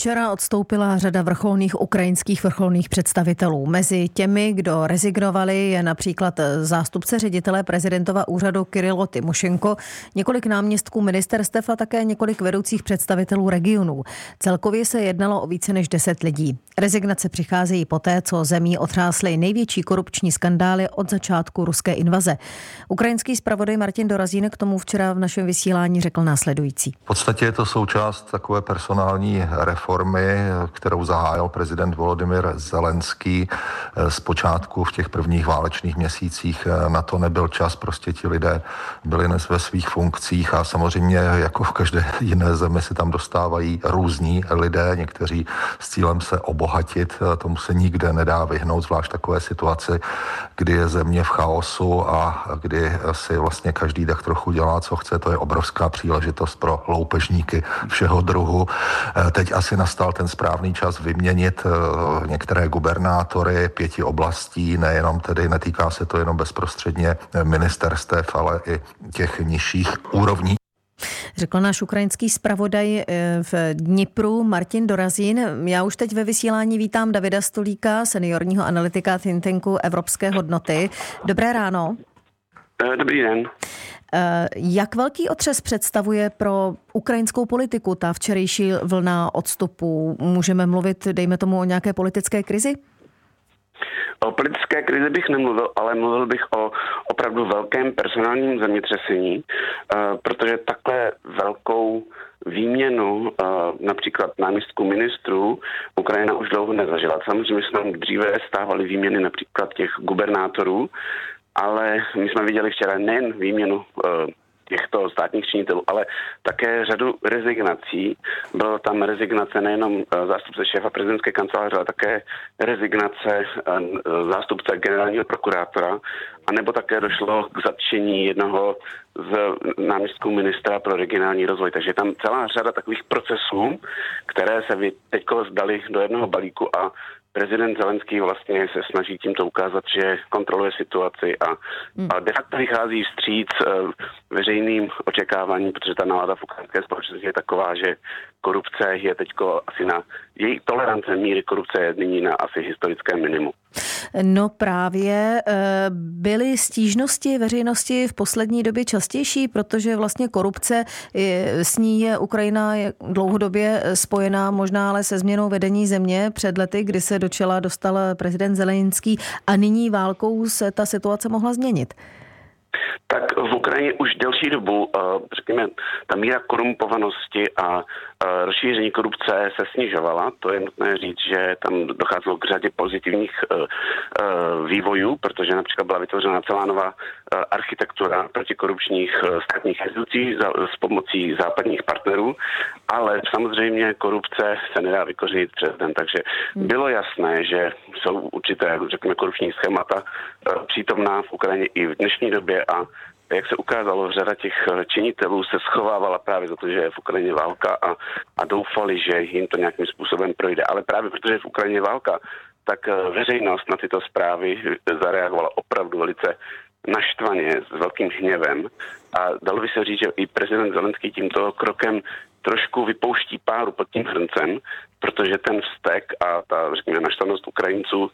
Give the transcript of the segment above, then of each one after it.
Včera odstoupila řada vrcholných ukrajinských vrcholných představitelů. Mezi těmi, kdo rezignovali, je například zástupce ředitele prezidentova úřadu Kirilo Timošenko, několik náměstků ministerstev a také několik vedoucích představitelů regionů. Celkově se jednalo o více než 10 lidí. Rezignace přicházejí poté, co zemí otřásly největší korupční skandály od začátku ruské invaze. Ukrajinský zpravodaj Martin Dorazínek k tomu včera v našem vysílání řekl následující. V podstatě je to součást takové personální reformy, kterou zahájil prezident Volodymyr Zelenský eh, zpočátku v těch prvních válečných měsících. Eh, na to nebyl čas, prostě ti lidé byli ve svých funkcích a samozřejmě jako v každé jiné zemi se tam dostávají různí lidé, někteří s cílem se obohatit, eh, tomu se nikde nedá vyhnout, zvlášť takové situaci, kdy je země v chaosu a kdy si vlastně každý tak trochu dělá, co chce, to je obrovská příležitost pro loupežníky všeho druhu. Teď asi nastal ten správný čas vyměnit eh, některé gubernátory pěti oblastí, nejenom tedy, netýká se to jenom bezprostředně ministerstev, ale i těch nižších úrovní. Řekl náš ukrajinský zpravodaj eh, v Dnipru Martin Dorazín. Já už teď ve vysílání vítám Davida Stolíka, seniorního analytika think Evropské hodnoty. Dobré ráno. Eh, dobrý den. Eh, jak velký otřes představuje pro ukrajinskou politiku ta včerejší vlna odstupu? Můžeme mluvit, dejme tomu, o nějaké politické krizi? O politické krizi bych nemluvil, ale mluvil bych o opravdu velkém personálním zemětřesení, eh, protože takhle velkou výměnu například náměstků ministrů Ukrajina už dlouho nezažila. Samozřejmě jsme tam dříve stávali výměny například těch gubernátorů, ale my jsme viděli včera nejen výměnu eh, těchto státních činitelů, ale také řadu rezignací. Byla tam rezignace nejenom eh, zástupce šéfa prezidentské kanceláře, ale také rezignace eh, zástupce generálního prokurátora, anebo také došlo k zatčení jednoho z náměstků ministra pro regionální rozvoj. Takže je tam celá řada takových procesů, které se teď zdali do jednoho balíku a prezident Zelenský vlastně se snaží tímto ukázat, že kontroluje situaci a, hmm. a de facto vychází vstříc uh, veřejným očekáváním, protože ta nálada v ukrajinské společnosti je taková, že korupce je teď asi na její tolerance míry korupce je nyní na asi historické minimum. No právě eh, byly stížnosti veřejnosti v poslední době častější, protože vlastně korupce s ní je Ukrajina dlouhodobě spojená možná ale se změnou vedení země před lety, kdy se do čela dostal prezident Zelenský a nyní válkou se ta situace mohla změnit. Tak Ukrajině už delší dobu, eh, řekněme, ta míra korumpovanosti a eh, rozšíření korupce se snižovala. To je nutné říct, že tam docházelo k řadě pozitivních eh, vývojů, protože například byla vytvořena celá nová architektura protikorupčních státních institucí s pomocí západních partnerů, ale samozřejmě korupce se nedá vykořit přes den, takže hmm. bylo jasné, že jsou určité, řekněme, korupční schémata přítomná v Ukrajině i v dnešní době a jak se ukázalo, řada těch eh, činitelů se schovávala právě za to, že je v Ukrajině válka a, a doufali, že jim to nějakým způsobem projde. Ale právě protože je v Ukrajině válka, tak eh, veřejnost na tyto zprávy zareagovala opravdu velice naštvaně, s velkým hněvem. A dalo by se říct, že i prezident Zelenský tímto krokem trošku vypouští páru pod tím hrncem, protože ten vztek a ta, řekněme, naštvanost Ukrajinců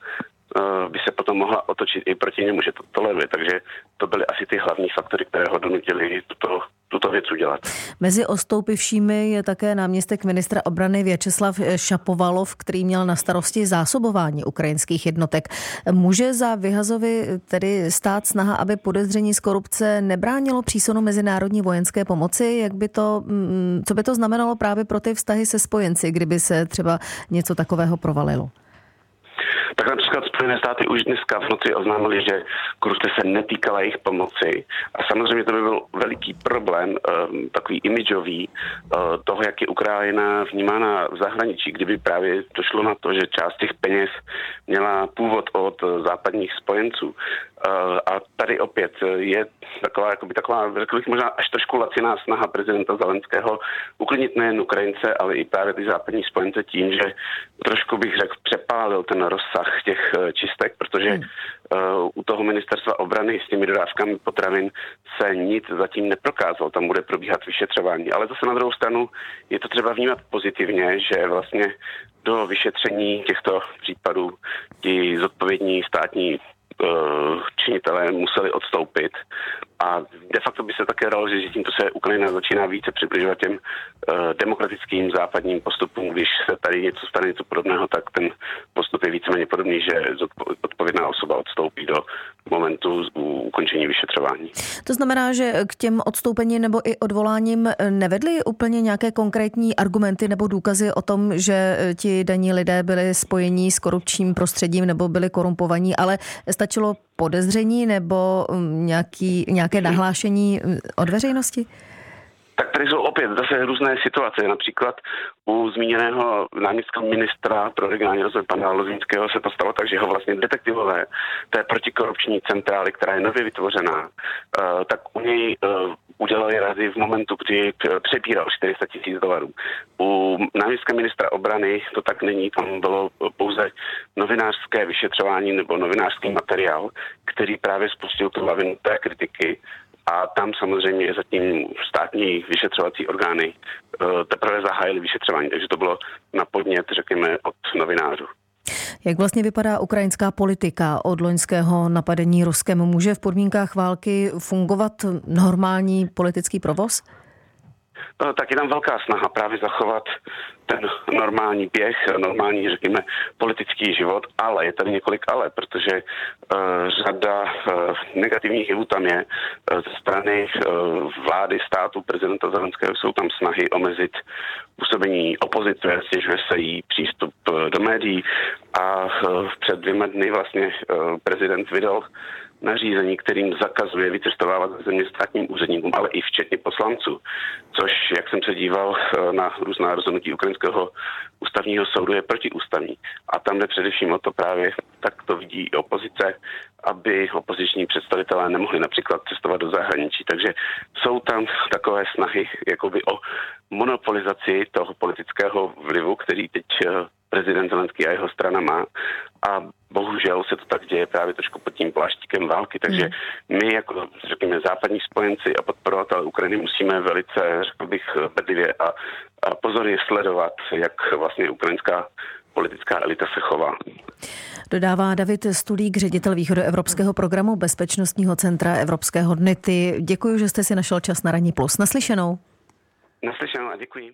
Eh, by se potom mohla otočit i proti němu, že to toleruje. Takže to byly asi ty hlavní faktory, které ho donutily tuto, tuto věc udělat. Mezi ostoupivšími je také náměstek ministra obrany Věčeslav Šapovalov, který měl na starosti zásobování ukrajinských jednotek. Může za Vyhazovi tedy stát snaha, aby podezření z korupce nebránilo přísunu mezinárodní vojenské pomoci? Jak by to, mm, co by to znamenalo právě pro ty vztahy se spojenci, kdyby se třeba něco takového provalilo? Tak například Spojené státy už dneska v noci oznámili, že korupce se netýkala jejich pomoci. A samozřejmě to by byl veliký problém, um, takový imidžový, uh, toho, jak je Ukrajina vnímána v zahraničí, kdyby právě došlo na to, že část těch peněz měla původ od uh, západních spojenců. A tady opět je taková, jakoby taková, řekl bych možná až trošku laciná snaha prezidenta Zelenského uklidnit nejen Ukrajince, ale i právě ty západní spojence tím, že trošku bych řekl přepálil ten rozsah těch čistek, protože hmm. u toho ministerstva obrany s těmi dodávkami potravin se nic zatím neprokázalo. Tam bude probíhat vyšetřování. Ale zase na druhou stranu je to třeba vnímat pozitivně, že vlastně do vyšetření těchto případů ti zodpovědní státní Eh, činitelé museli odstoupit a de facto by se také dalo říct, že tímto se Ukrajina začíná více přibližovat těm uh, demokratickým západním postupům. Když se tady něco stane, něco podobného, tak ten postup je víceméně podobný, že odpovědná osoba odstoupí do momentu ukončení vyšetřování. To znamená, že k těm odstoupení nebo i odvoláním nevedly úplně nějaké konkrétní argumenty nebo důkazy o tom, že ti daní lidé byli spojení s korupčním prostředím nebo byli korumpovaní, ale stačilo podezření nebo um, nějaký, nějaké nahlášení um, od veřejnosti? Tak tady jsou opět zase různé situace. Například u zmíněného náměstka ministra pro regionální rozvoj pana Lozínského se to stalo tak, že ho vlastně detektivové té protikorupční centrály, která je nově vytvořená, uh, tak u něj uh, udělali rady v momentu, kdy přepíral 400 tisíc dolarů. U náměstka ministra obrany to tak není, tam bylo pouze novinářské vyšetřování nebo novinářský materiál, který právě spustil tu lavinu té kritiky a tam samozřejmě zatím státní vyšetřovací orgány uh, teprve zahájili vyšetřování, takže to bylo na podnět, řekněme, od novinářů. Jak vlastně vypadá ukrajinská politika od loňského napadení Ruskem? Může v podmínkách války fungovat normální politický provoz? Eh, tak je tam velká snaha právě zachovat ten normální běh, normální, řekněme, politický život, ale je tady několik ale, protože uh, řada uh, negativních jevů tam je. Uh, ze strany uh, vlády státu prezidenta Zelenského jsou tam snahy omezit působení opozice, stěžuje se jí přístup uh, do médií a uh, před dvěma dny vlastně uh, prezident vydal nařízení, kterým zakazuje vycestovávat ze země státním úředníkům, ale i včetně poslanců, což, jak jsem se díval eh, na různá rozhodnutí ukrajinského ústavního soudu, je protiústavní. A tam jde především o to právě, tak to vidí i opozice, aby opoziční představitelé nemohli například cestovat do zahraničí. Takže jsou tam takové snahy jakoby o monopolizaci toho politického vlivu, který teď eh, prezident Zelenský a jeho strana má. A bohužel se to tak děje právě trošku pod tím pláštíkem války, takže hmm. my jako, řekněme, západní spojenci a podporovatelé Ukrajiny musíme velice, řekl bych, bedlivě a, a pozorně sledovat, jak vlastně ukrajinská politická elita se chová. Dodává David Stulík, ředitel východoevropského programu Bezpečnostního centra Evropského dny. Ty děkuji, že jste si našel čas na Ranní Plus. Naslyšenou. Naslyšenou a děkuji.